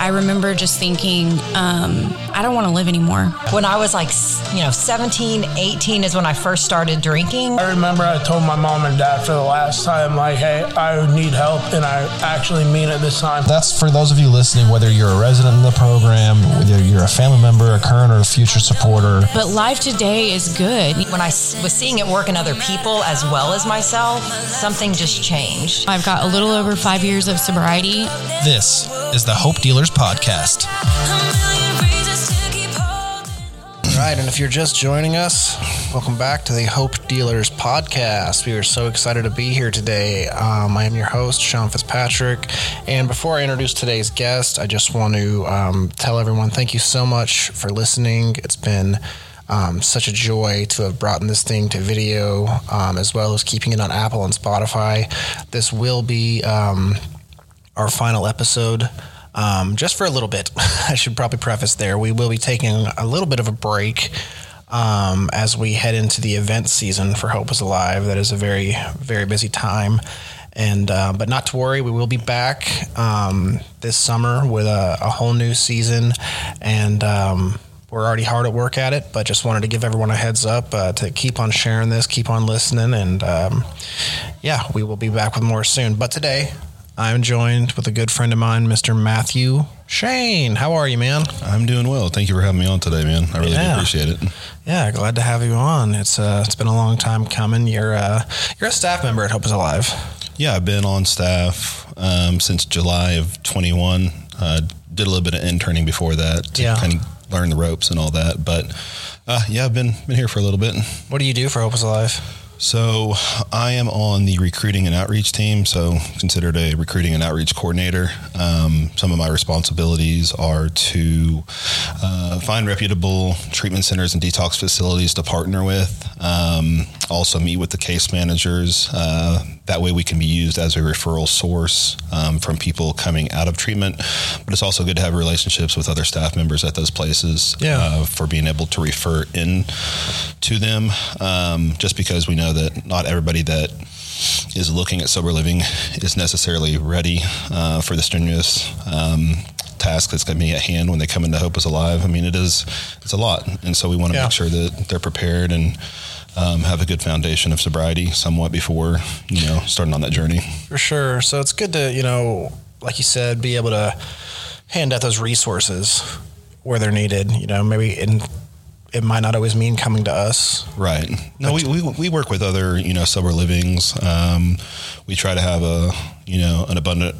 I remember just thinking, um, I don't want to live anymore. When I was like, you know, 17, 18 is when I first started drinking. I remember I told my mom and dad for the last time, like, hey, I need help, and I actually mean it this time. That's for those of you listening, whether you're a resident in the program, whether you're a family member, a current or a future supporter. But life today is good. When I was seeing it work in other people as well as myself, something just changed. I've got a little over five years of sobriety. This is the Hope Dealers Podcast. Right, and if you're just joining us, welcome back to the Hope Dealers Podcast. We are so excited to be here today. Um, I am your host, Sean Fitzpatrick. And before I introduce today's guest, I just want to um, tell everyone thank you so much for listening. It's been um, such a joy to have brought this thing to video, um, as well as keeping it on Apple and Spotify. This will be um, our final episode. Um, just for a little bit, I should probably preface there. We will be taking a little bit of a break um, as we head into the event season for Hope is Alive. That is a very, very busy time. And uh, but not to worry, we will be back um, this summer with a, a whole new season, and um, we're already hard at work at it. But just wanted to give everyone a heads up uh, to keep on sharing this, keep on listening, and um, yeah, we will be back with more soon. But today, I'm joined with a good friend of mine, Mr. Matthew Schane. How are you, man? I'm doing well. Thank you for having me on today, man. I really do Yeah. appreciate it. Yeah, glad to have you on. It's uh, it's been a long time coming. You're uh, you're a staff member at Hope is Alive. Yeah, I've been on staff um, since July of 21. Uh, did a little bit of interning before that to Yeah. kind of learn the ropes and all that. But uh, yeah, I've been been here for a little bit. What do you do for Hope is Alive? So I am on the recruiting and outreach team, so considered a recruiting and outreach coordinator. Um, some of my responsibilities are to uh, find reputable treatment centers and detox facilities to partner with. Um, also meet with the case managers. Uh, that way we can be used as a referral source um, from people coming out of treatment. But it's also good to have relationships with other staff members at those places Yeah. uh, for being able to refer in to them. Um, just because we know that not everybody that is looking at sober living is necessarily ready uh, for the strenuous um, task that's going to be at hand when they come into Hope is Alive. I mean, it is it's a lot, and so we want to Yeah. make sure that they're prepared and. Um, have a good foundation of sobriety somewhat before you know starting on that journey. For sure. So it's good to you know, like you said, be able to hand out those resources where they're needed. You know, maybe in it might not always mean coming to us. Right. No, we, we, we work with other, you know, sober livings. Um, we try to have a, you know, an abundant,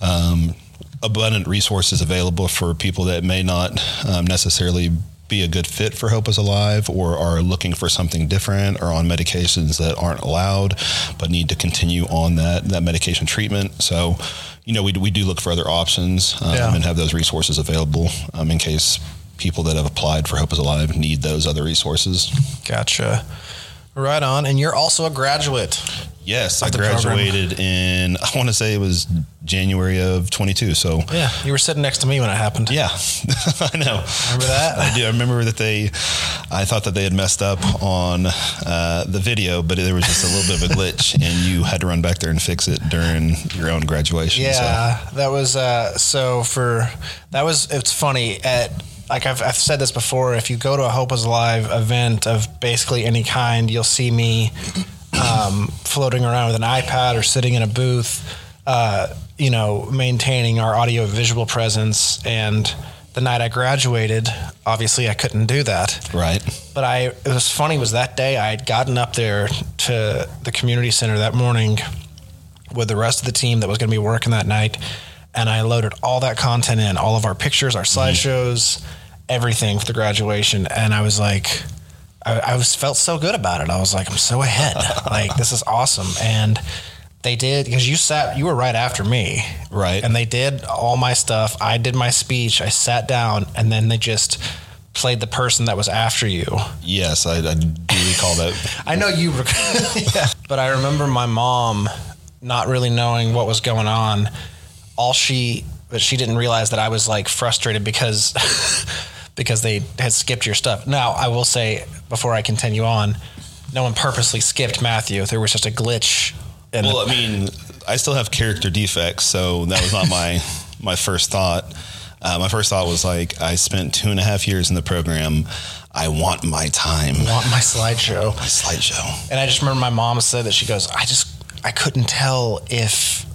um, abundant resources available for people that may not um, necessarily be a good fit for Hope is Alive or are looking for something different or on medications that aren't allowed but need to continue on that, that medication treatment. So, you know, we, we do look for other options um, Yeah. and have those resources available um, in case people that have applied for Hope is Alive need those other resources. Gotcha. Right on. And you're also a graduate. Yes, I the program. graduated in I want to say it was January of 22. So Yeah, you were sitting next to me when it happened. yeah, I know. Remember that? I do. I remember that they. I thought that they had messed up on uh, the video, but there was just a little bit of a glitch, and you had to run back there and fix it during your own graduation. so. Yeah, that was uh, so for that was it's funny at like I've, I've said this before. If you go to a Hope is Alive event of basically any kind, you'll see me um, floating around with an iPad or sitting in a booth, uh, you know, maintaining our audio visual presence. And the night I graduated, obviously I couldn't do that. Right. But I, it was funny was that day I had gotten up there to the community center that morning with the rest of the team that was going to be working that night, and I loaded all that content in, all of our pictures, our slideshows, everything for the graduation, and I was like, I, I was felt so good about it. I was like, I'm so ahead, like this is awesome, and they did because you sat, you were right after me, Right. and they did all my stuff. I did my speech. I sat down, and then they just played the person that was after you. Yes, I, I do recall that. I know you, rec- yeah. but I remember my mom not really knowing what was going on. All she, but she didn't realize that I was like frustrated because because they had skipped your stuff. Now I will say before I continue on, no one purposely skipped Matthew. There was just a glitch. Well, I mean, I still have character defects, so that was not my my first thought. Uh, my first thought was like, I spent two and a half years in the program. I want my time. I Want my slideshow. My slideshow. And I just remember my mom said that she goes, I just I couldn't tell if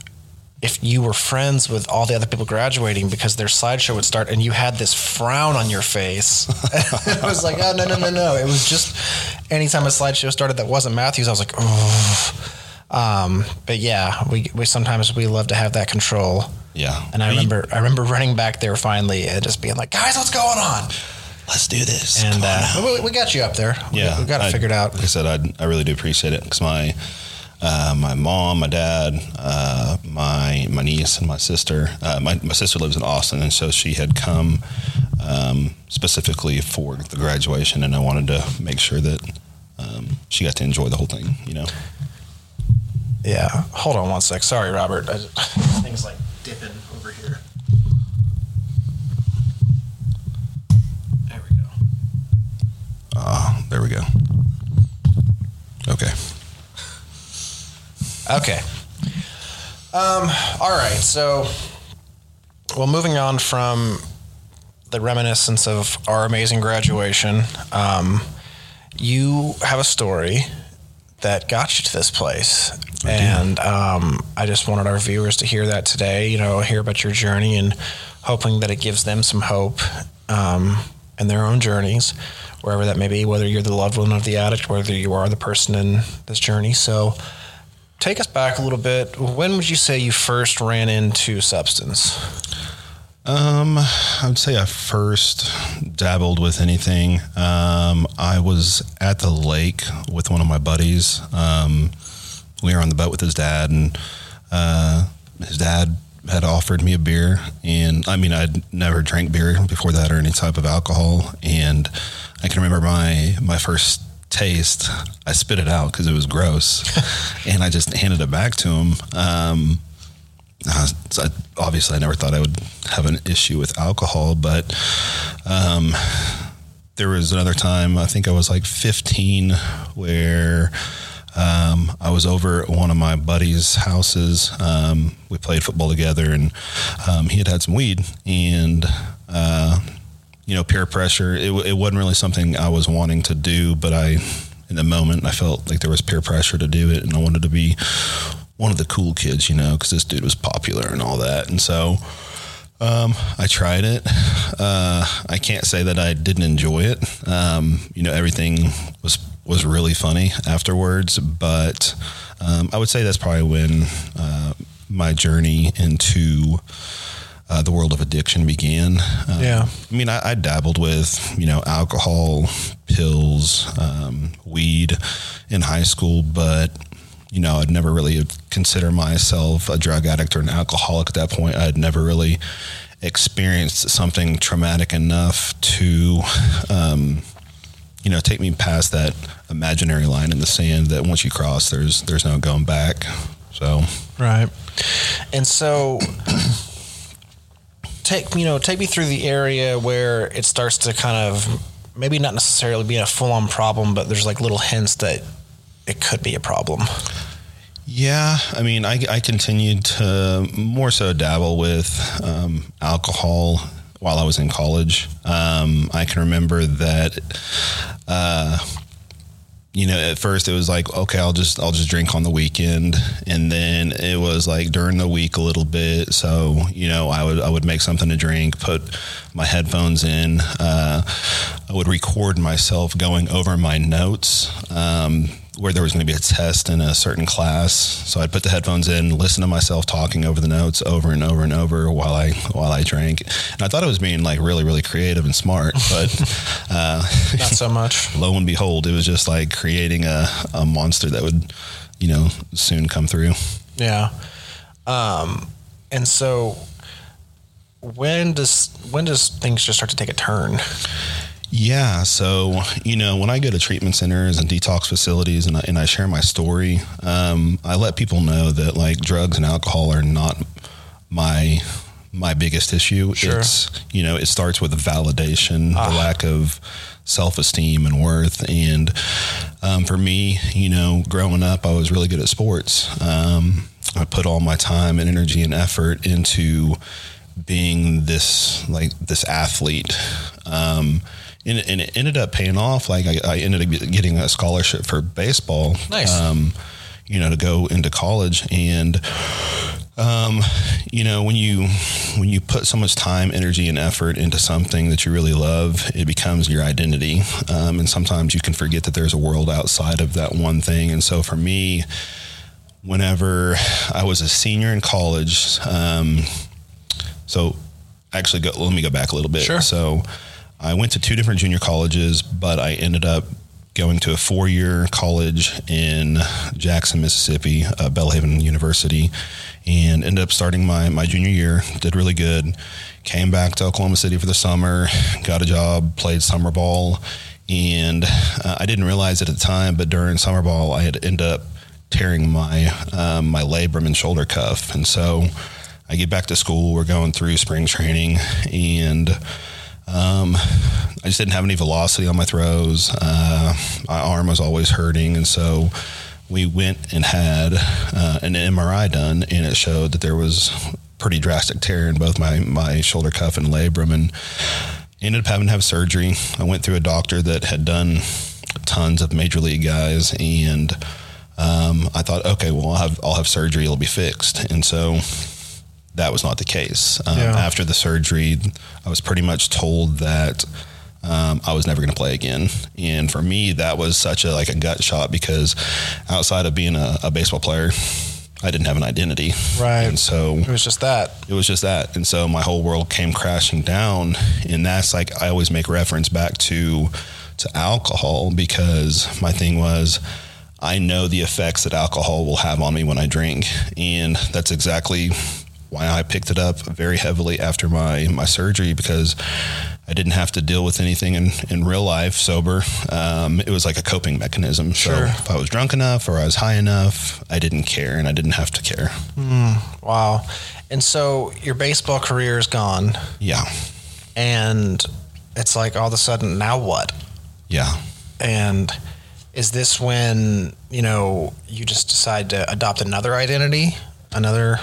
if you were friends with all the other people graduating because their slideshow would start and you had this frown on your face. it was like, oh no no no no. It was just anytime a slideshow started that wasn't Matthews, I was like, oh. Um, but yeah, we we sometimes we love to have that control. Yeah. And I remember I remember running back there finally and just being like, guys, what's going on? let's do this. And uh, we, we got you up there. We- yeah, we got it I- figured out. Like I said, I, I really do appreciate it because my uh, my mom, my dad, uh, my my niece, and my sister. Uh, my my sister lives in Austin, and so she had come um, specifically for the graduation, and I wanted to make sure that um, she got to enjoy the whole thing. You know. Yeah. Hold on one sec. Sorry, Robert. I just, thing's like dipping over here. There we go. Uh, there we go. Okay. Okay. Um, all right. So, well, moving on from the reminiscence of our amazing graduation, um, you have a story that got you to this place. And um, I just wanted our viewers to hear that today, you know, hear about your journey and hoping that it gives them some hope um, in their own journeys, wherever that may be, whether you're the loved one of the addict, whether you are the person in this journey. So, take us back a little bit. When would you say you first ran into substance? Um, I would say I first dabbled with anything. Um, I was at the lake with one of my buddies. Um, we were on the boat with his dad, and uh, his dad had offered me a beer. And I mean, I'd never drank beer before that or any type of alcohol. And I can remember my my first taste. I spit it out because it was gross, and I just handed it back to him. Um, uh, I, obviously, I never thought I would have an issue with alcohol, but um, there was another time, I think I was like 15, where um, I was over at one of my buddies' houses. Um, we played football together, and um, he had had some weed, and uh, you know, peer pressure. It, it wasn't really something I was wanting to do, but I, in the moment, I felt like there was peer pressure to do it, and I wanted to be one of the cool kids, you know, because this dude was popular and all that. And so um, I tried it. Uh, I can't say that I didn't enjoy it. Um, you know, everything was was really funny afterwards, but um, I would say that's probably when uh, my journey into uh, the world of addiction began. Um, Yeah. I mean, I, I dabbled with, you know, alcohol, pills, um, weed in high school, but, you know, I'd never really consider myself a drug addict or an alcoholic at that point. I'd never really experienced something traumatic enough to, um, you know, take me past that imaginary line in the sand that once you cross, there's there's no going back. So, Right. And so take you know, take me through the area where it starts to kind of maybe not necessarily be a full on problem, but there's like little hints that it could be a problem. Yeah, I mean, I, I continued to more so dabble with um, alcohol while I was in college. Um, I can remember that, uh, you know, at first it was like, okay, I'll just I'll just drink on the weekend, and then it was like during the week a little bit. So you know, I would I would make something to drink, put my headphones in. Uh, I would record myself going over my notes. Um, where there was going to be a test in a certain class. So I'd put the headphones in, listen to myself talking over the notes over and over and over while I while I drank. And I thought it was being like really really creative and smart, but uh, Not so much. lo and behold, it was just like creating a, a monster that would, you know, soon come through. Yeah. Um, and so when does when does things just start to take a turn? Yeah. So, you know, when I go to treatment centers and detox facilities and I, and I share my story, um, I let people know that like drugs and alcohol are not my my biggest issue. Sure. It's, you know, it starts with validation, the lack of self esteem and worth. And um, for me, you know, growing up, I was really good at sports. Um, I put all my time and energy and effort into being this like this athlete. Um, and, and it ended up paying off. Like I, I ended up getting a scholarship for baseball. Nice. Um, you know, to go into college and um, you know, when you when you put so much time, energy, and effort into something that you really love, it becomes your identity. Um, and sometimes you can forget that there's a world outside of that one thing. And so for me, whenever I was a senior in college, um, so actually, go, let me go back a little bit. Sure. So I went to two different junior colleges, but I ended up going to a four year college in Jackson, Mississippi, uh, Belhaven University, and ended up starting my, my junior year. Did really good. Came back to Oklahoma City for the summer, got a job, played summer ball, and uh, I didn't realize it at the time, but during summer ball, I had ended up tearing my um, my labrum and shoulder cuff, and so I get back to school. We're going through spring training, and um, I just didn't have any velocity on my throws. Uh, my arm was always hurting, and so we went and had uh, an MRI done, and it showed that there was pretty drastic tear in both my my shoulder cuff and labrum, and ended up having to have surgery. I went through a doctor that had done tons of major league guys, and um, I thought, okay, well, I'll have I'll have surgery, it'll be fixed, and so that was not the case. Um, Yeah. After the surgery, I was pretty much told that um, I was never going to play again. And for me, that was such a like a gut shot because outside of being a, a baseball player, I didn't have an identity. Right. And so It was just that. it was just that. And so my whole world came crashing down. And that's like I always make reference back to to alcohol because my thing was I know the effects that alcohol will have on me when I drink. And that's exactly why I picked it up very heavily after my, my surgery because I didn't have to deal with anything in, in real life sober. Um, it was like a coping mechanism. Sure. So if I was drunk enough or I was high enough, I didn't care and I didn't have to care. Wow. And so your baseball career is gone, Yeah. and it's like all of a sudden, now what? Yeah. And is this when, you know, you just decide to adopt another identity, another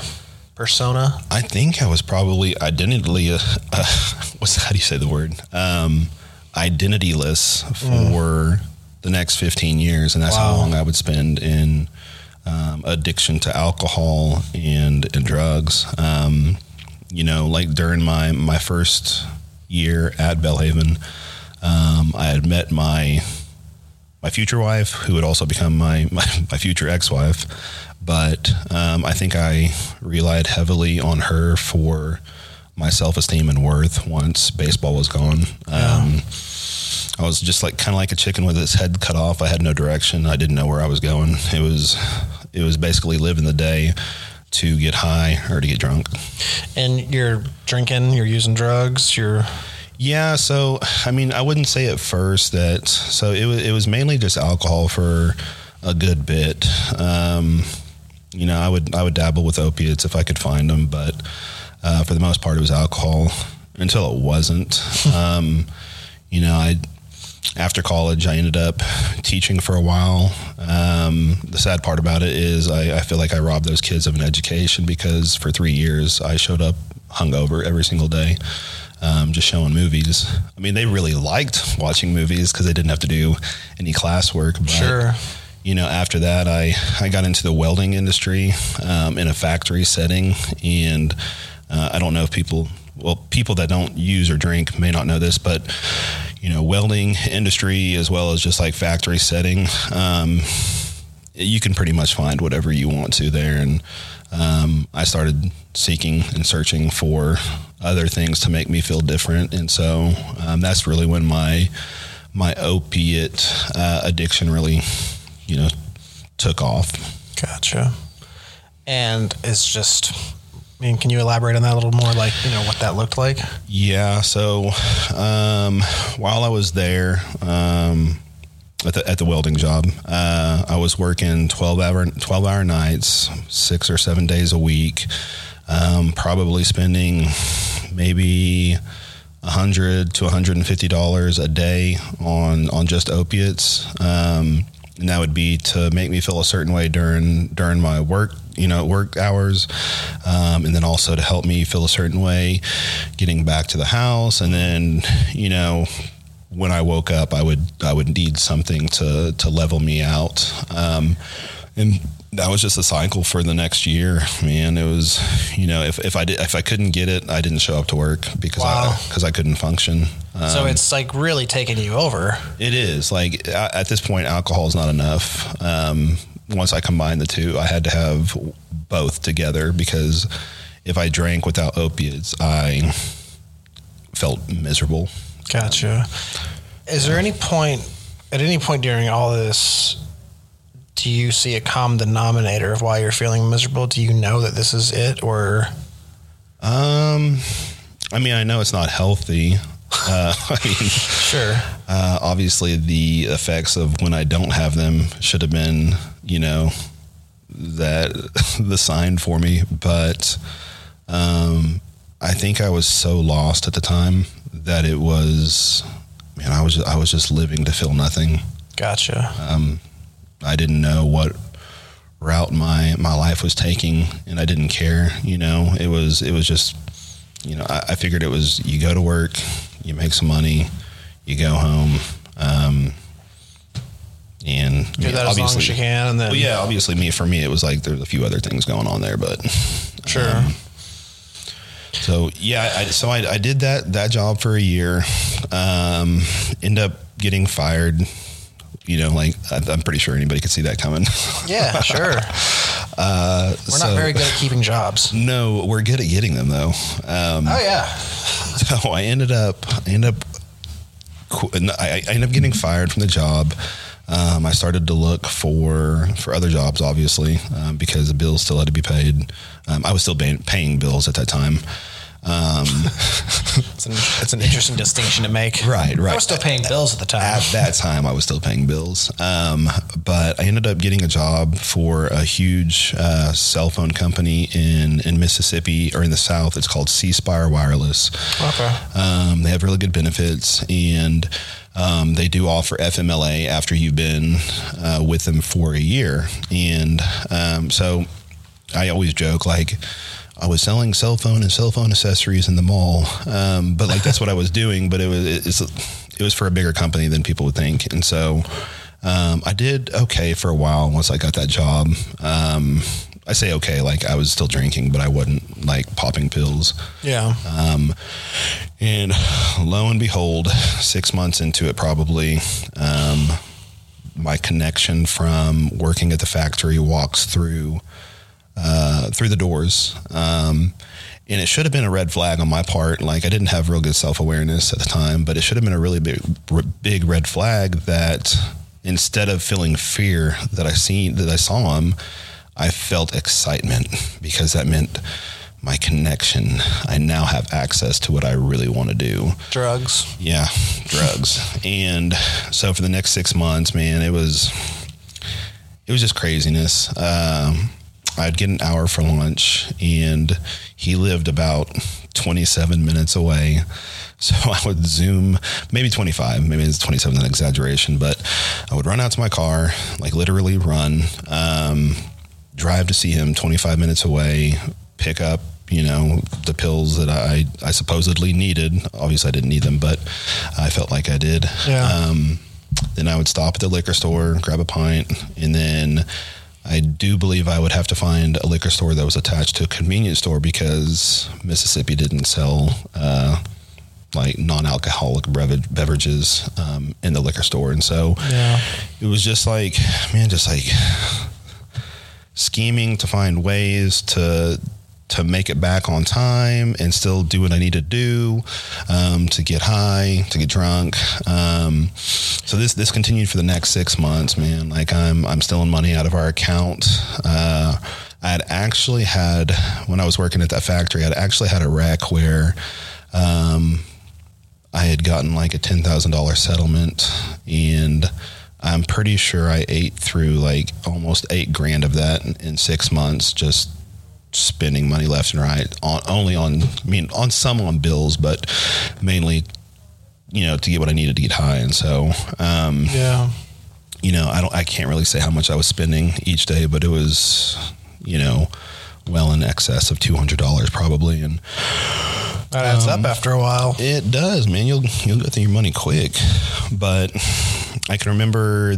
persona? I think I was probably identity. Uh, uh, what's how do you say the word? Um, identityless for the next fifteen years, and that's how long I would spend in um, addiction to alcohol and and drugs. Um, you know, like during my my first year at Belhaven, um, I had met my my future wife, who would also become my my, my future ex wife. But um, I think I relied heavily on her for my self esteem and worth once baseball was gone. Um, I was just like kind of like a chicken with its head cut off. I had no direction. I didn't know where I was going. It was it was basically living the day to get high or to get drunk. And you're drinking, you're using drugs, you're Yeah, so I mean, I wouldn't say at first that. So it was it was mainly just alcohol for a good bit. Um, you know, I would I would dabble with opiates if I could find them, but uh, for the most part, it was alcohol until it wasn't. um, you know, I after college, I ended up teaching for a while. Um, the sad part about it is I, I feel like I robbed those kids of an education because for three years I showed up hungover every single day, um, just showing movies. I mean, they really liked watching movies because they didn't have to do any classwork. But, Sure. You know, after that, I, I got into the welding industry um, in a factory setting. And uh, I don't know if people, well, people that don't use or drink may not know this, but you know, welding industry as well as just like factory setting, um, you can pretty much find whatever you want to there. And um, I started seeking and searching for other things to make me feel different. And so um, that's really when my my opiate uh, addiction really, you know, took off. Gotcha. And it's just, I mean, can you elaborate on that a little more? Like, you know, what that looked like? Yeah. So um, while I was there um, at, the, at the welding job, uh, I was working 12 hour, 12 hour nights, six or seven days a week, um, probably spending maybe a hundred to $150 a day on, on just opiates. Um, and that would be to make me feel a certain way during during my work you know, work hours, um, and then also to help me feel a certain way, getting back to the house, and then you know, when I woke up, I would I would need something to to level me out, um, and that was just a cycle for the next year. Man, it was you know if, if I did if I couldn't get it, I didn't show up to work because Wow. I because I couldn't function. Um, so it's like really taking you over. it is like at this point, alcohol is not enough. Um, once I combined the two, I had to have both together because if I drank without opiates, I felt miserable. Gotcha. Is there any point, at any point during all this, do you see a common denominator of why you're feeling miserable? Do you know that this is it, or Um, I mean, I know it's not healthy. Uh, I mean, sure? uh, obviously, the effects of when I don't have them should have been, you know, that the sign for me. But um, I think I was so lost at the time that it was, man, I was I was just living to feel nothing. Gotcha. Um, I didn't know what route my my life was taking, and I didn't care. You know, it was it was just, you know, I, I figured it was you go to work, you make some money, you go home, um, and Do that as long as you can, and then Well, yeah, obviously, me for me, it was like there's a few other things going on there, but sure. um, so yeah, I, so I, I did that that job for a year. Um, end up getting fired. You know, like I'm pretty sure anybody could see that coming. yeah, sure. Uh, We're not very good at keeping jobs. No, we're good at getting them though. Um, Oh yeah. so I ended up, I ended up, I, I ended up getting fired from the job. Um, I started to look for for other jobs, obviously, um, because the bills still had to be paid. Um, I was still paying, paying bills at that time. Um, It's an, it's an interesting distinction to make. Right, right. I was still paying bills at the time. at that time, I was still paying bills. Um, but I ended up getting a job for a huge uh, cell phone company in in Mississippi or in the South. It's called C Spire Wireless. okay. Um, they have really good benefits and um, they do offer FMLA after you've been uh, with them for a year. And um, so I always joke like, I was selling cell phone and cell phone accessories in the mall, um, but like that's what I was doing. But it was it's, it was for a bigger company than people would think, and so um, I did okay for a while once I got that job. Um, I say okay, like I was still drinking, but I wasn't like popping pills. Yeah. Um, and lo and behold, six months into it, probably, um, my connection from working at the factory walks through uh, through the doors. Um, and it should have been a red flag on my part. Like I didn't have real good self awareness at the time, but it should have been a really big, big red flag that instead of feeling fear that I seen that I saw him, I felt excitement because that meant my connection. I now have access to what I really want to do. Drugs. Yeah, drugs. and so for the next six months, man, it was it was just craziness. Um, I'd get an hour for lunch, and he lived about twenty seven minutes away. So I would zoom, maybe 25, maybe it's 27, an exaggeration, but I would run out to my car, like literally run, um, drive to see him 25 minutes away, pick up, you know, the pills that I, I supposedly needed. Obviously, I didn't need them, but I felt like I did. Yeah. Um, then I would stop at the liquor store, grab a pint, and then I do believe I would have to find a liquor store that was attached to a convenience store because Mississippi didn't sell uh, like non-alcoholic beverage, beverages um, in the liquor store, and so Yeah. it was just like, man, just like scheming to find ways to to make it back on time and still do what I need to do um, to get high, to get drunk. Um, so this this continued for the next six months, man. Like I'm I'm stealing money out of our account. Uh, I had actually had when I was working at that factory, I'd actually had a wreck where. Um, I had gotten like a ten thousand dollar settlement, and I'm pretty sure I ate through like almost eight grand of that in, in six months, just spending money left and right on only on I mean on some on bills, but mainly you know to get what I needed to get high. And so um, Yeah. you know I don't I can't really say how much I was spending each day, but it was you know, well in excess of two hundred dollars probably, and That adds up after a while. it does, man. You'll you'll go through your money quick. But I can remember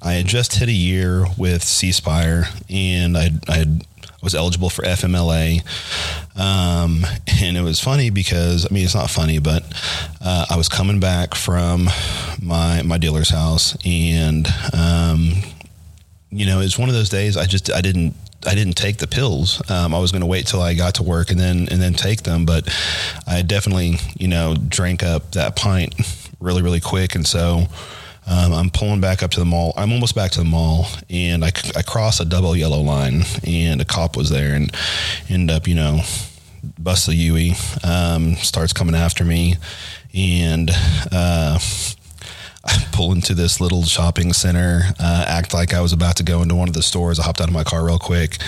I had just hit a year with C Spire, and I I was eligible for FMLA. Um, and it was funny because I mean it's not funny, but uh, I was coming back from my my dealer's house, and um, you know, it's one of those days I just I didn't I didn't take the pills. Um, I was going to wait till I got to work and then and then take them, but I definitely you know drank up that pint really really quick, and so. Um, I'm pulling back up to the mall. I'm almost back to the mall, and I, I cross a double yellow line, and a cop was there, and end up, you know, bust the Yui, um, starts coming after me, and uh, pull into this little shopping center, uh, act like I was about to go into one of the stores. I hopped out of my car real quick.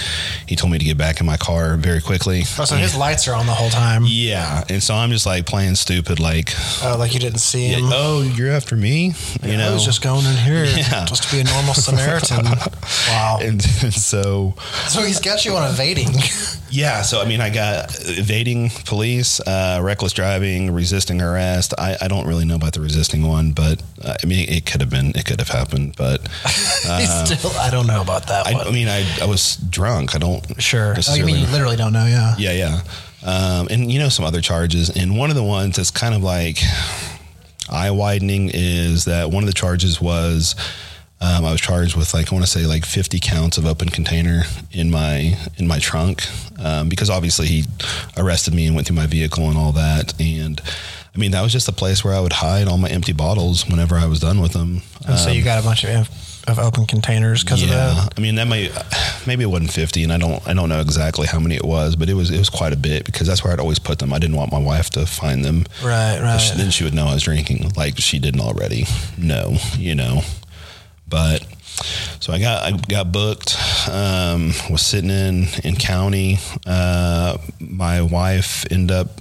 He told me to get back in my car very quickly. Oh, so his lights are on the whole time. Yeah, and so I'm just like playing stupid, like, Oh, like you didn't see him. "Oh, you're after me," you know. I was just going in here Yeah. just to be a normal Samaritan. wow. and, and so So he's got you on evading. Yeah, so I mean, I got evading police, uh, reckless driving, resisting arrest. I, I don't really know about the resisting one, but uh, I mean, it could have been, it could have happened. But He's still, I don't know about that I, one. I mean, I, I was drunk. I don't sure. Oh, you mean you literally don't know? Yeah. yeah, yeah, um, and you know some other charges. And one of the ones that's kind of like eye widening is that one of the charges was. Um, I was charged with like I want to say like 50 counts of open container in my in my trunk um, because obviously he arrested me and went through my vehicle and all that and I mean that was just a place where I would hide all my empty bottles whenever I was done with them. And so you got a bunch of of open containers because of that. I mean that might maybe it wasn't 50 and I don't I don't know exactly how many it was but it was it was quite a bit because that's where I'd always put them. I didn't want my wife to find them. Right, right. She- Then she would know I was drinking like she didn't already know, you know. But so I got I got booked. Um, was sitting in in county. Uh, my wife ended up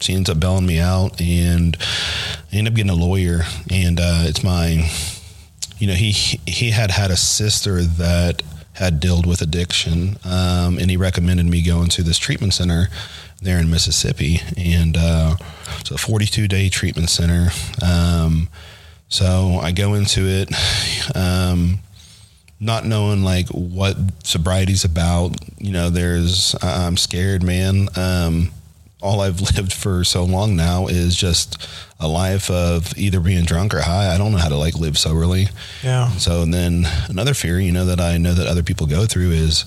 she ends up bailing me out, and I ended up getting a lawyer. And uh, it's my, you know, he he had had a sister that had dealt with addiction, um, and he recommended me going to this treatment center there in Mississippi, and uh, it's a 42 day treatment center. Um, so I go into it, um, not knowing like what sobriety's about. You know, there's I'm scared, man. Um, all I've lived for so long now is just a life of either being drunk or high. I don't know how to like live soberly. Yeah. So then another fear, you know, that I know that other people go through is,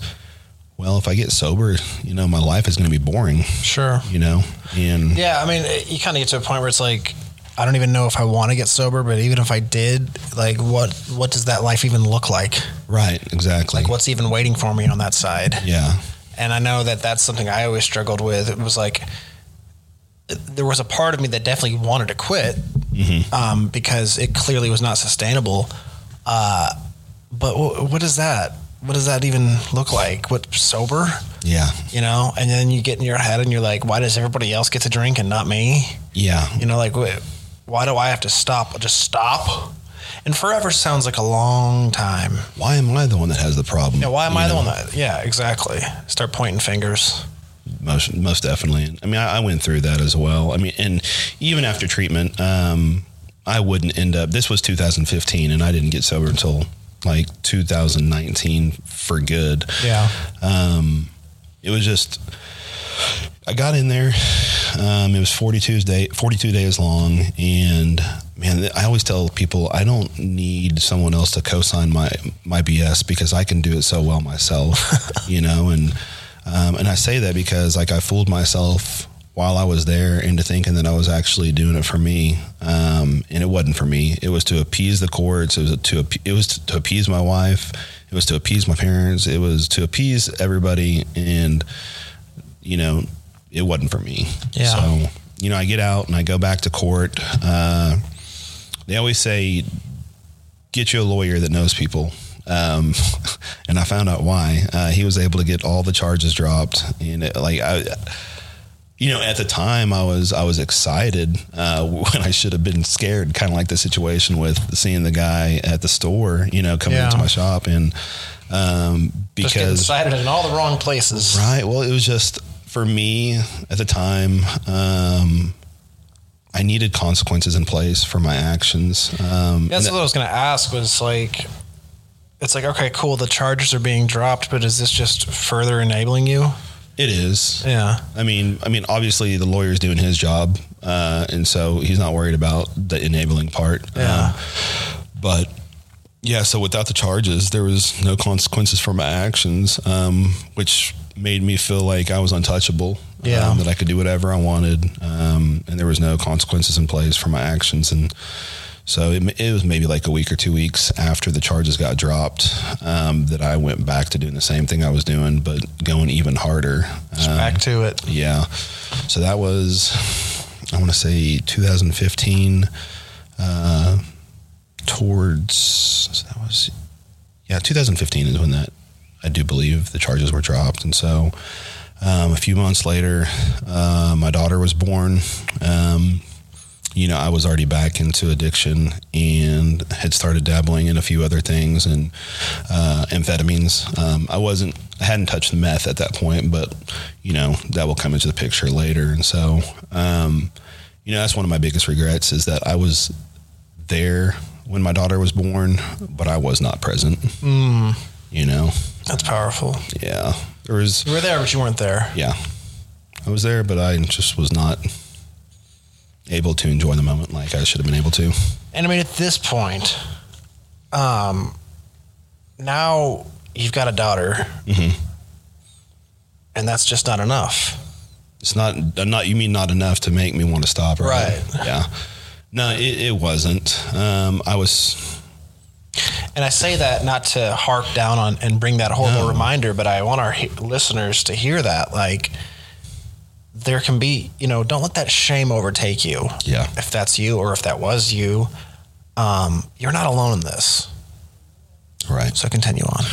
well, if I get sober, you know, my life is going to be boring. Sure. You know, and Yeah, I mean, you kind of get to a point where it's like, I don't even know if I want to get sober, but even if I did, like, what what does that life even look like? right, exactly. Like, what's even waiting for me on that side? yeah, And I know that that's something I always struggled with. It was like there was a part of me that definitely wanted to quit um, because it clearly was not sustainable. Uh, but w- what is that? What does that even look like? What sober? yeah, You know? And then you get in your head and you're like, why does everybody else get to drink and not me? yeah. You know, like, wh- why do I have to stop? Just stop. And forever sounds like a long time. Why am I the one that has the problem? Yeah, why am I the one that? Yeah, exactly. Start pointing fingers. most most definitely. I mean, I, I went through that as well. I mean, and even after treatment, um, I wouldn't end up. This was 2015, and I didn't get sober until like 2019 for good. Yeah. Um, it was just I got in there. Um, it was 42 day 42 days long, and man, I always tell people I don't need someone else to co-sign my my BS because I can do it so well myself, you know. And um, and I say that because like I fooled myself while I was there into thinking that I was actually doing it for me, um, and it wasn't for me. It was to appease the courts. It was to it was to appease my wife. It was to appease my parents. It was to appease everybody, and you know, it wasn't for me. Yeah. So you know, I get out and I go back to court. Uh, they always say, get you a lawyer that knows people. Um, and I found out why. Uh, he was able to get all the charges dropped, and it, like I, you know, at the time I was I was excited uh, when I should have been scared, kind of like the situation with seeing the guy at the store, you know, coming Yeah. into my shop and um, Just getting because excited in all the wrong places. right, well, it was just for me at the time. Um, I needed consequences in place for my actions. Um, That's and what I was going to ask. Was like, it's like okay, cool. The charges are being dropped, but is this just further enabling you? it is. Yeah. I mean, I mean, obviously the lawyer's doing his job, uh, and so he's not worried about the enabling part. Yeah. Um, but yeah, so without the charges, there was no consequences for my actions, um, which made me feel like I was untouchable. Yeah. um, that I could do whatever I wanted, um, and there was no consequences in place for my actions, and. So it, it was maybe like a week or two weeks after the charges got dropped um, that I went back to doing the same thing I was doing, but going even harder. Um, back to it. yeah. So that was, I want to say 2015, uh, towards, so that was, yeah, 2015 is when that, I do believe the charges were dropped. And so um, a few months later, uh, my daughter was born. Um, you know, I was already back into addiction and had started dabbling in a few other things and uh, amphetamines. Um, I wasn't, I hadn't touched the meth at that point, but you know that will come into the picture later. And so, um, you know, that's one of my biggest regrets is that I was there when my daughter was born, but I was not present. You know, That's powerful. yeah, there was, You were there, but you weren't there. yeah, I was there, but I just was not able to enjoy the moment like I should have been able to. And I mean, at this point, um, now you've got a daughter, Mm-hmm. and that's just not enough. It's not not you mean not enough to make me want to stop, right? Right. Yeah. No, it, it wasn't. Um, I was And I say that not to harp down on and bring that horrible reminder, but I want our he- listeners to hear that. Like, there can be, you know, don't let that shame overtake you. Yeah. If that's you or if that was you, um, you're not alone in this. right. So continue on.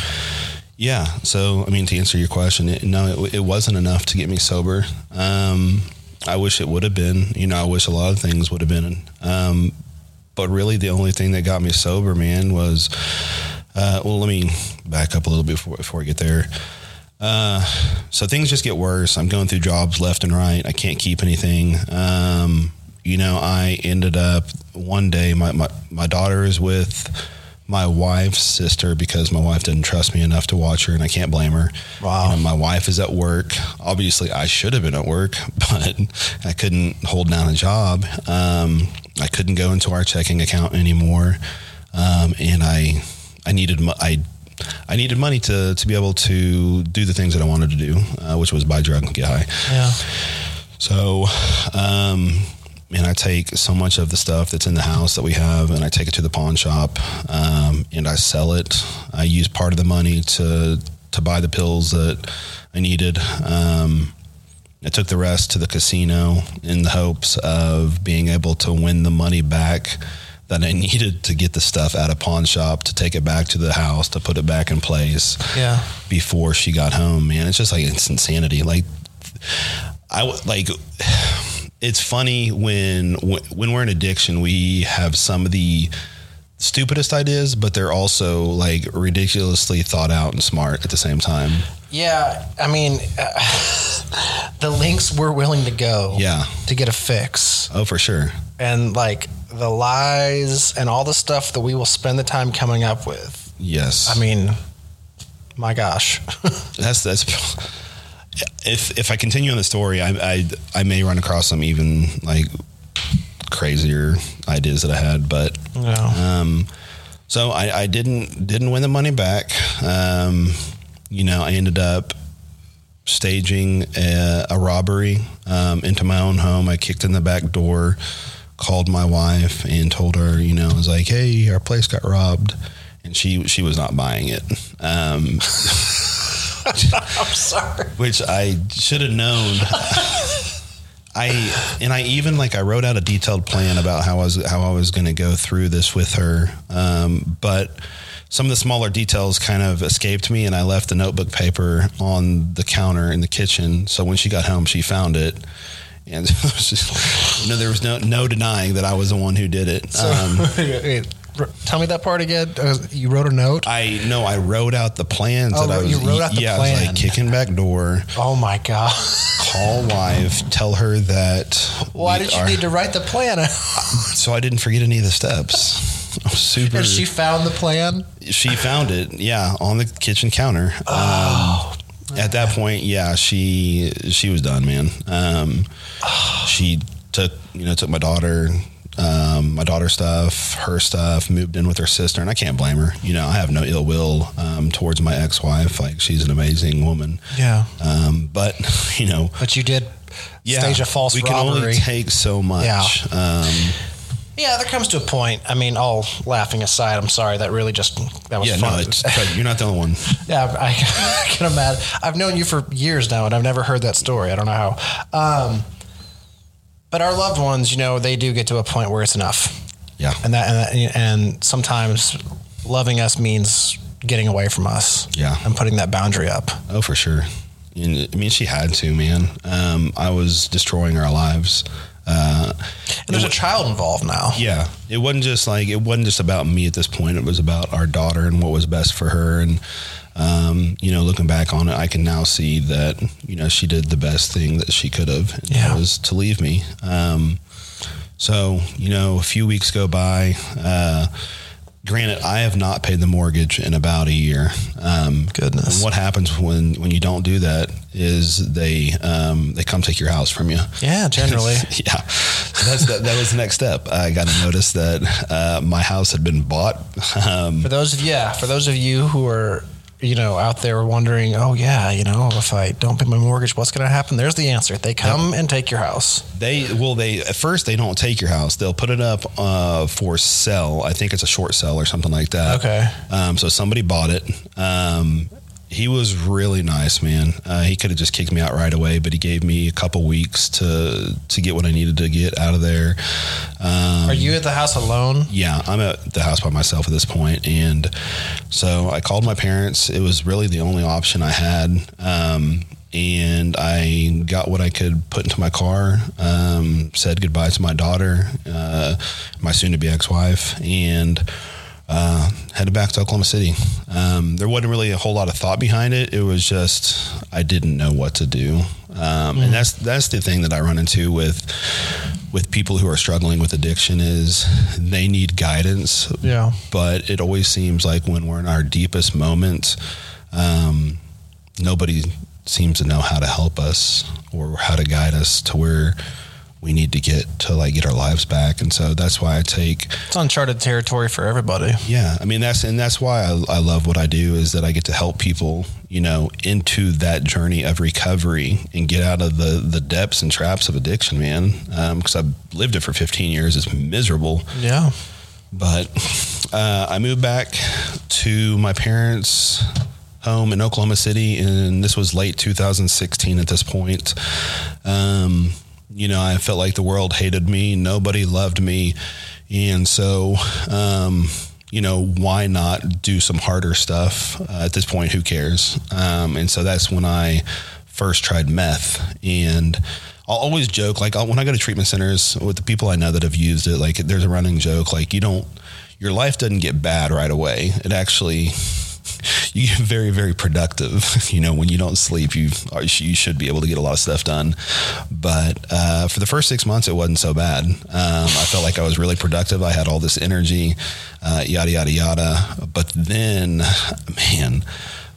Yeah. So, I mean, to answer your question, it, no, it, it wasn't enough to get me sober. Um, I wish it would have been. You know, I wish a lot of things would have been. Um, but really, the only thing that got me sober, man, was uh, well. Let me back up a little bit before before I get there. Uh, so things just get worse. I'm going through jobs left and right. I can't keep anything. Um, you know, I ended up one day. My my, my daughter is with my wife's sister because my wife didn't trust me enough to watch her, and I can't blame her. Wow. You know, my wife is at work. Obviously, I should have been at work, but I couldn't hold down a job. Um, I couldn't go into our checking account anymore, um, and I I needed I I needed money to to be able to do the things that I wanted to do, uh, which was buy drugs, and get high. Yeah. So, um, and I take so much of the stuff that's in the house that we have, and I take it to the pawn shop, um, and I sell it. I use part of the money to to buy the pills that I needed. Um, I took the rest to the casino in the hopes of being able to win the money back that I needed to get the stuff out of pawn shop to take it back to the house to put it back in place Yeah. before she got home, man. It's just like it's insanity. Like I like it's funny when when we're in addiction, we have some of the stupidest ideas, but they're also like ridiculously thought out and smart at the same time. Yeah. I mean, uh, the links we're willing to go Yeah. to get a fix. Oh, for sure. and like the lies and all the stuff that we will spend the time coming up with. Yes. I mean, my gosh. that's that's if if I continue on the story, I I, I may run across some even like crazier ideas that I had, but yeah. Um, so I, I didn't didn't win the money back. Um, you know, I ended up staging a, a robbery um, into my own home. I kicked in the back door, called my wife, and told her, you know, I was like, "Hey, our place got robbed," and she she was not buying it. Um, I'm sorry. which I should have known. I and I even like I wrote out a detailed plan about how I was how I was going to go through this with her. Um, but some of the smaller details kind of escaped me, and I left the notebook paper on the counter in the kitchen. So when she got home, she found it. And just, no, there was no no denying that I was the one who did it. um, Wait, r- tell me that part again. Uh, you wrote a note. I no, I wrote out the plans Oh, that I was. you wrote out the yeah, I was plan. like kicking back door, oh my god! call wife, tell her that. Why did you are- need to write the plan? So I didn't forget any of the steps. Super. and she found the plan. she found it, yeah, on the kitchen counter. Oh, Um, at that point, yeah, she she was done, man. Um, she took you know took my daughter, um, my daughter's stuff, her stuff, moved in with her sister, and I can't blame her. You know, I have no ill will um, towards my ex wife. Like she's an amazing woman. Yeah, Um, but you know, but you did yeah, stage a false we can only take so much. Yeah. Um, yeah, there comes to a point. I mean, all laughing aside, I'm sorry. That really just that was yeah, fun. no, you're not the only one. Yeah, I, I can imagine. I've known you for years now, and I've never heard that story. I don't know how. But our loved ones, you know, they do get to a point where it's enough, Yeah, and that, and, that, and sometimes loving us means getting away from us. Yeah. and putting that boundary up. Oh, for sure. And, I mean, she had to, man. Um, I was destroying our lives. Uh, And there's a child involved now. yeah, it wasn't just like it wasn't just about me at this point. It was about our daughter and what was best for her. And um, you know, looking back on it, I can now see that you know she did the best thing that she could have. Yeah. was to leave me. Um, so you know, a few weeks go by. Uh, granted, I have not paid the mortgage in about a year. Um, Goodness. and what happens when when you don't do that is they um, they come take your house from you. Yeah, generally. yeah, So that's that, that was the next step. I got to notice that uh, my house had been bought. Um, For those of yeah, for those of you who are you know out there wondering, oh yeah, you know, if I don't pay my mortgage, what's going to happen? There's the answer. They come and take your house. they well, they at first they don't take your house. They'll put it up uh, for sale. I think it's a short sale or something like that. Okay. Um, so somebody bought it. Um, he was really nice, man. Uh, he could have just kicked me out right away, but he gave me a couple weeks to to get what I needed to get out of there. Um, Are you at the house alone? yeah, I'm at the house by myself at this point, and so I called my parents. It was really the only option I had, um, and I got what I could put into my car. Um, said goodbye to my daughter, uh, my soon-to-be ex-wife, and uh, headed back to Oklahoma City. Um, there wasn't really a whole lot of thought behind it. It was just I didn't know what to do, um, and that's that's the thing that I run into with with people who are struggling with addiction is they need guidance. Yeah. But it always seems like when we're in our deepest moments, um, nobody seems to know how to help us or how to guide us to where we need to get to like get our lives back. And so that's why I take It's uncharted territory for everybody. yeah, I mean that's and that's why I, I love what I do is that I get to help people, you know, into that journey of recovery and get out of the the depths and traps of addiction, man. Because I've lived it for 15 years, it's miserable. Yeah. But uh, I moved back to my parents' home in Oklahoma City, and this was late 2016 at this point. Um, you know, I felt like the world hated me, nobody loved me. And so, um, you know, why not do some harder stuff? Uh, at this point, who cares? Um, and so that's when I first tried meth. And I'll always joke, like I'll, when I go to treatment centers with the people I know that have used it, like there's a running joke, like you don't, your life doesn't get bad right away. It actually, you get very, very productive. You know, when you don't sleep, you you should be able to get a lot of stuff done. But uh, for the first six months, it wasn't so bad. Um, I felt like I was really productive. I had all this energy, uh, yada yada yada. But then, man,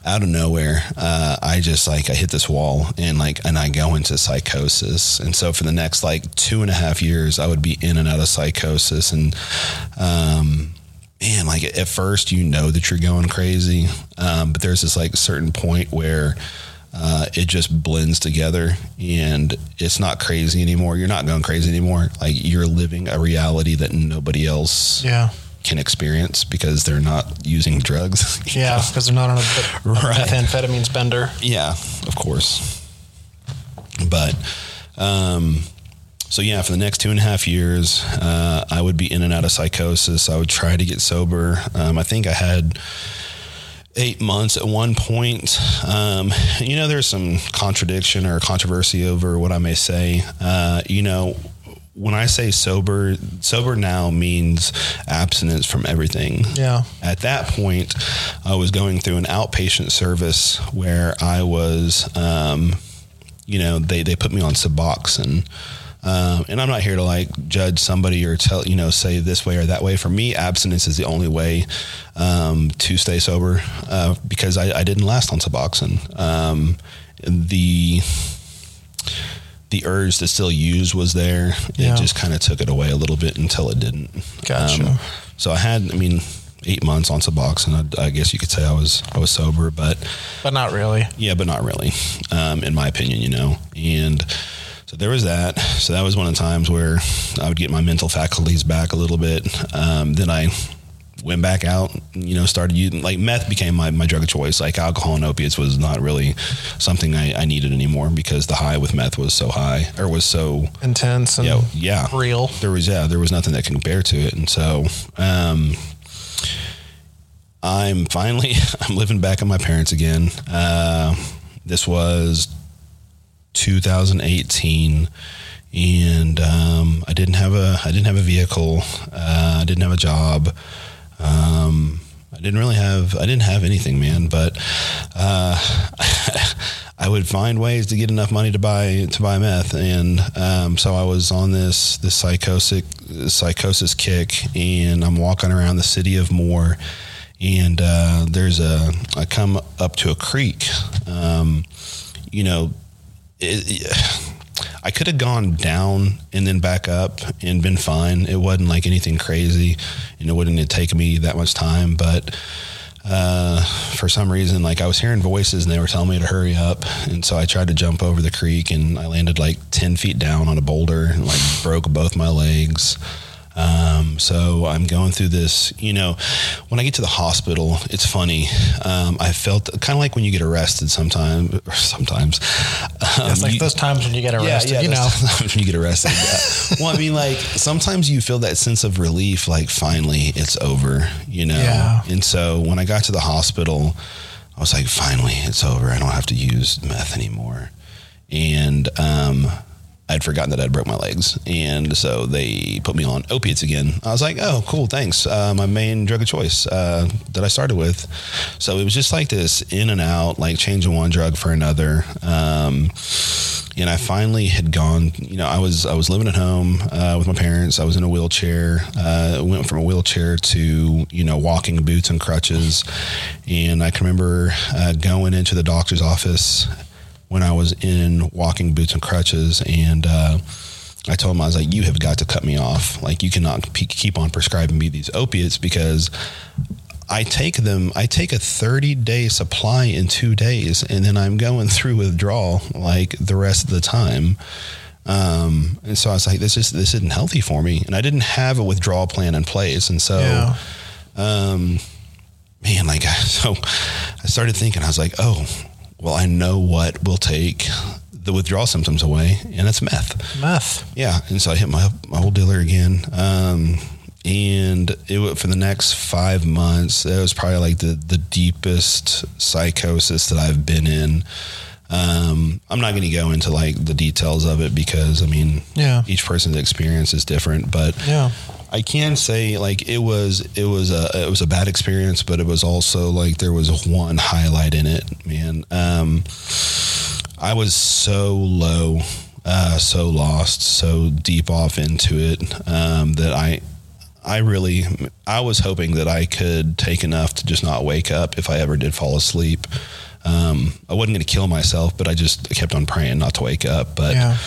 out of nowhere, uh, I just like I hit this wall and like and I go into psychosis. And so for the next like two and a half years, I would be in and out of psychosis and. Um, man, like at first you know that you're going crazy, um, but there's this like certain point where uh, it just blends together and it's not crazy anymore. You're not going crazy anymore. Like you're living a reality that nobody else Yeah. can experience because they're not using drugs. Yeah. Because they're not on a Right. methamphetamines bender. Yeah, of course. But um, so yeah, for the next two and a half years, uh, I would be in and out of psychosis. I would try to get sober. Um, I think I had eight months at one point. Um, you know, there's some contradiction or controversy over what I may say. Uh, you know, when I say sober, sober now means abstinence from everything. Yeah. At that point, I was going through an outpatient service where I was, um, you know, they, they put me on Suboxone. Um, and I'm not here to like judge somebody or tell, you know, say this way or that way. For me, abstinence is the only way um, to stay sober uh, because I, I, didn't last on Suboxone. Um, the the urge to still use was there. Yeah. It just kind of took it away a little bit until it didn't. Gotcha. Um, so I had, I mean, eight months on Suboxone. I, I guess you could say I was I was sober, but But not really. yeah, but not really, um, in my opinion, you know. And so there was that. So that was one of the times where I would get my mental faculties back a little bit. Um, then I went back out, you know, started using like meth became my, my drug of choice. Like alcohol and opiates was not really something I, I needed anymore because the high with meth was so high or was so Intense and yeah, yeah. real. There was yeah, there was nothing that could compare to it, and so um, I'm finally I'm living back at my parents again. Uh, this was 2018, and um, I didn't have a I didn't have a vehicle. Uh, I didn't have a job. Um, I didn't really have I didn't have anything, man. But uh, I would find ways to get enough money to buy to buy meth, and um, so I was on this this psychosis psychosis kick, and I'm walking around the city of Moore, and uh, there's a I come up to a creek, um, you know. It, I could have gone down and then back up and been fine. It wasn't like anything crazy, and it wouldn't have taken me that much time. But uh, for some reason, like I was hearing voices and they were telling me to hurry up, and so I tried to jump over the creek and I landed like ten feet down on a boulder and like broke both my legs. Um, so I'm going through this, you know, when I get to the hospital, it's funny. Um, I felt kind of like when you get arrested sometimes, sometimes. Um, It's like you- those times when you get arrested, you know. times when you get arrested. Yeah. well, I mean, like sometimes you feel that sense of relief, like finally it's over, you know? Yeah. And so when I got to the hospital, I was like, finally it's over. I don't have to use meth anymore. And, um, I'd forgotten that I'd broke my legs, and so they put me on opiates again. I was like, "Oh, cool, thanks." Uh, my main drug of choice uh, that I started with, so it was just like this in and out, like changing one drug for another. Um, and I finally had gone. You know, I was I was living at home uh, with my parents. I was in a wheelchair. Uh, went from a wheelchair to you know walking boots and crutches. And I can remember uh, going into the doctor's office when I was in walking boots and crutches, and uh, I told him I was like, "You have got to cut me off. Like, you cannot pe- keep on prescribing me these opiates because." I take them. I take a thirty day supply in two days, and then I'm going through withdrawal like the rest of the time. Um, and so I was like, "This is this isn't healthy for me." And I didn't have a withdrawal plan in place, and so, Yeah. um, man, like so, I started thinking. I was like, "Oh, well, I know what will take the withdrawal symptoms away, and it's meth." Meth. Yeah, and so I hit my my old dealer again, um, and it for the next five months. That was probably like the the deepest psychosis that I've been in. Um, I'm not going to go into like the details of it because I mean, Yeah. each person's experience is different, but Yeah. I can say like it was it was a it was a bad experience, but it was also like there was one highlight in it, man. Um, I was so low, uh, so lost, so deep off into it um, that I I really I was hoping that I could take enough to just not wake up if I ever did fall asleep. Um, I wasn't going to kill myself, but I just kept on praying not to wake up. But Yeah.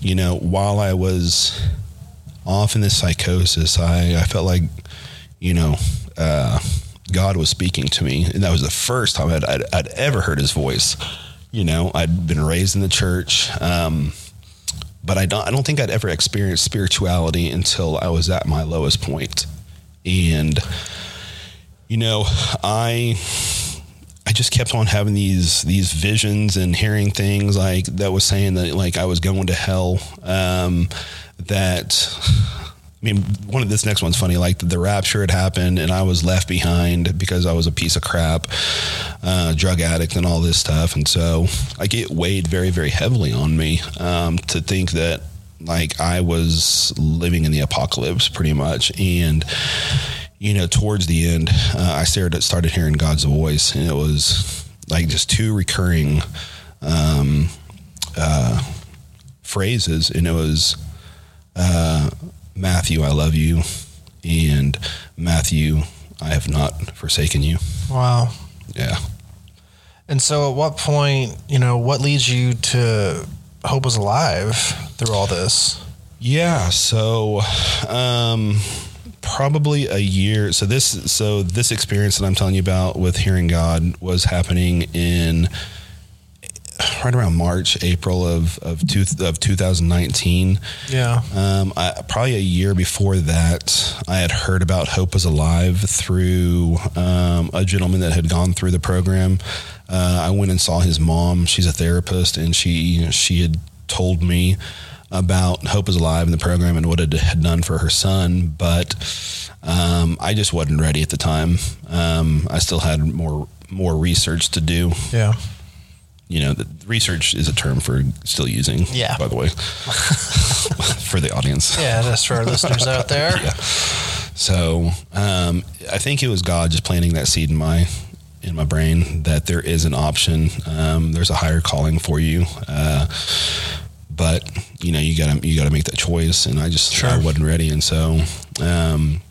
you know, while I was off in this psychosis, I, I felt like, you know, uh, God was speaking to me. And that was the first time I'd, I'd, I'd ever heard his voice. You know, I'd been raised in the church. Um, but I don't, I don't think I'd ever experienced spirituality until I was at my lowest point. And, you know, I, I just kept on having these these visions and hearing things like that was saying that like I was going to hell. Um, that I mean, one of this next one's funny. Like the rapture had happened, and I was left behind because I was a piece of crap, uh, drug addict, and all this stuff. And so, like, it weighed very, very heavily on me um, to think that like I was living in the apocalypse, pretty much. And you know, towards the end, uh, I started started hearing God's voice, and it was like just two recurring um, uh, phrases, and it was. Uh, Matthew, I love you, and Matthew, I have not forsaken you. Wow. Yeah. And so, at what point, you know, what leads you to Hope is Alive through all this? Yeah. So, um, probably a year. So this, so this experience that I'm telling you about with hearing God was happening in right around March, April of of, two, of 2019. Yeah. Um, I, probably a year before that, I had heard about Hope is Alive through um, a gentleman that had gone through the program. Uh, I went and saw his mom. She's a therapist, and she she had told me about Hope is Alive in the program and what it had done for her son, but um, I just wasn't ready at the time. Um, I still had more more research to do. Yeah you know, the research is a term for still using. Yeah. By the way, for the audience. Yeah, just for our listeners out there. Yeah. So um, I think it was God just planting that seed in my in my brain that there is an option. Um, there's a higher calling for you. Uh, but you know you gotta you gotta make that choice and I just Sure. I wasn't ready and so um,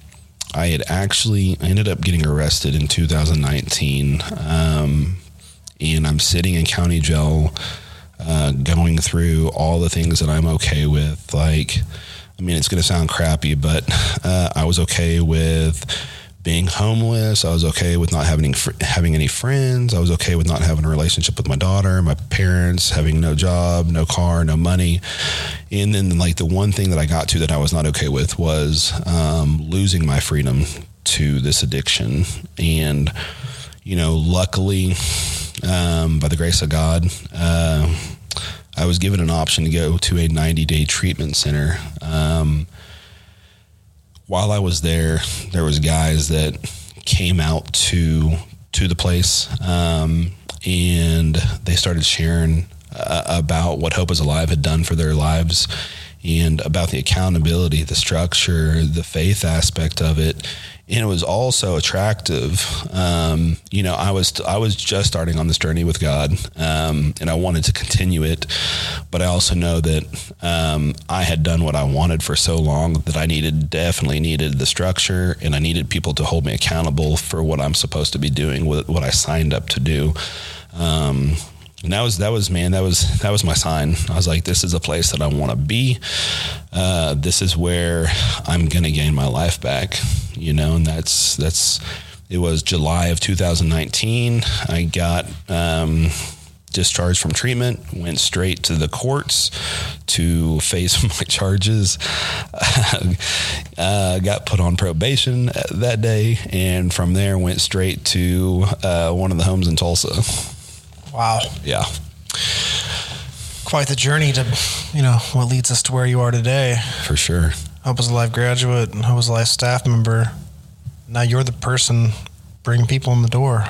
I had actually I ended up getting arrested in 2019 um, and I'm sitting in county jail, uh, going through all the things that I'm okay with. Like, I mean, it's going to sound crappy, but uh, I was okay with being homeless. I was okay with not having having any friends. I was okay with not having a relationship with my daughter, my parents, having no job, no car, no money. And then, like the one thing that I got to that I was not okay with was um, losing my freedom to this addiction. And you know, luckily, um, by the grace of God, uh, I was given an option to go to a 90 day treatment center. Um, while I was there, there was guys that came out to to the place, um, and they started sharing uh, about what Hope is Alive had done for their lives, and about the accountability, the structure, the faith aspect of it, and it was also attractive. Um, you know, I was I was just starting on this journey with God, um, and I wanted to continue it, but I also know that um, I had done what I wanted for so long that I needed definitely needed the structure, and I needed people to hold me accountable for what I'm supposed to be doing, what, what I signed up to do. Um, and that was that was man that was that was my sign. I was like this is a place that i want to be. Uh, this is where i'm gonna gain my life back you know and that's that's it was july of 2019 i got um, discharged from treatment went straight to the courts to face my charges. Uh, got put on probation that day and from there went straight to uh, one of the homes in tulsa Wow. yeah Quite the journey to, you know, what leads us to where you are today. for sure Hope a Alive graduate and Hope a Alive staff member. Now you're the person bringing people in the door.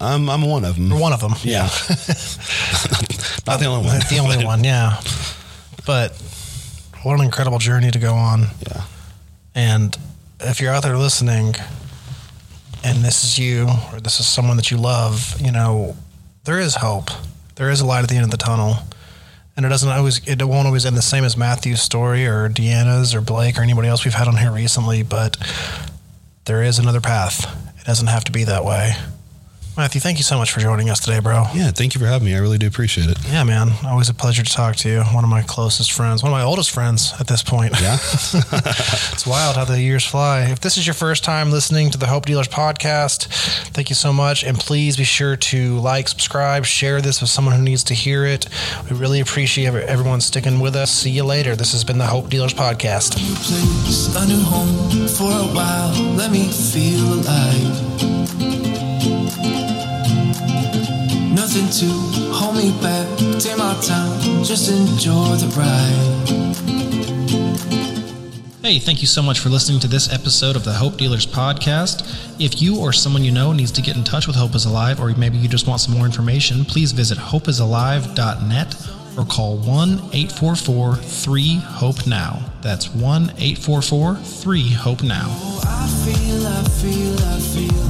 I'm I'm one of them. You're one of them. Yeah, not the only one. the only one, yeah. But what an incredible journey to go on. Yeah, And if you're out there listening and this is you or this is someone that you love, you know, there is hope. There is a light at the end of the tunnel. And it doesn't always it won't always end the same as Matthew's story or Deanna's or Blake or anybody else we've had on here recently, but there is another path. It doesn't have to be that way. Matthew, thank you so much for joining us today, bro. yeah. Thank you for having me. I really do appreciate it. Yeah, man. Always a pleasure to talk to you. One of my closest friends, one of my oldest friends at this point. Yeah, It's wild how the years fly. If this is your first time listening to the Hope Dealers podcast, thank you so much. And please be sure to like, subscribe, share this with someone who needs to hear it. We really appreciate everyone sticking with us. See you later. This has been the Hope Dealers podcast. place, a new home for a while. Let me feel alive. Nothing to hold me back. Take my time, just enjoy the ride. Hey, thank you so much for listening to this episode of the Hope Dealers podcast. If you or someone you know needs to get in touch with Hope is Alive, or maybe you just want some more information, please visit hopeisalive.net or call 1 844 3 HOPE NOW. That's 1 844 3 HOPE NOW. Oh, I feel, I feel, I feel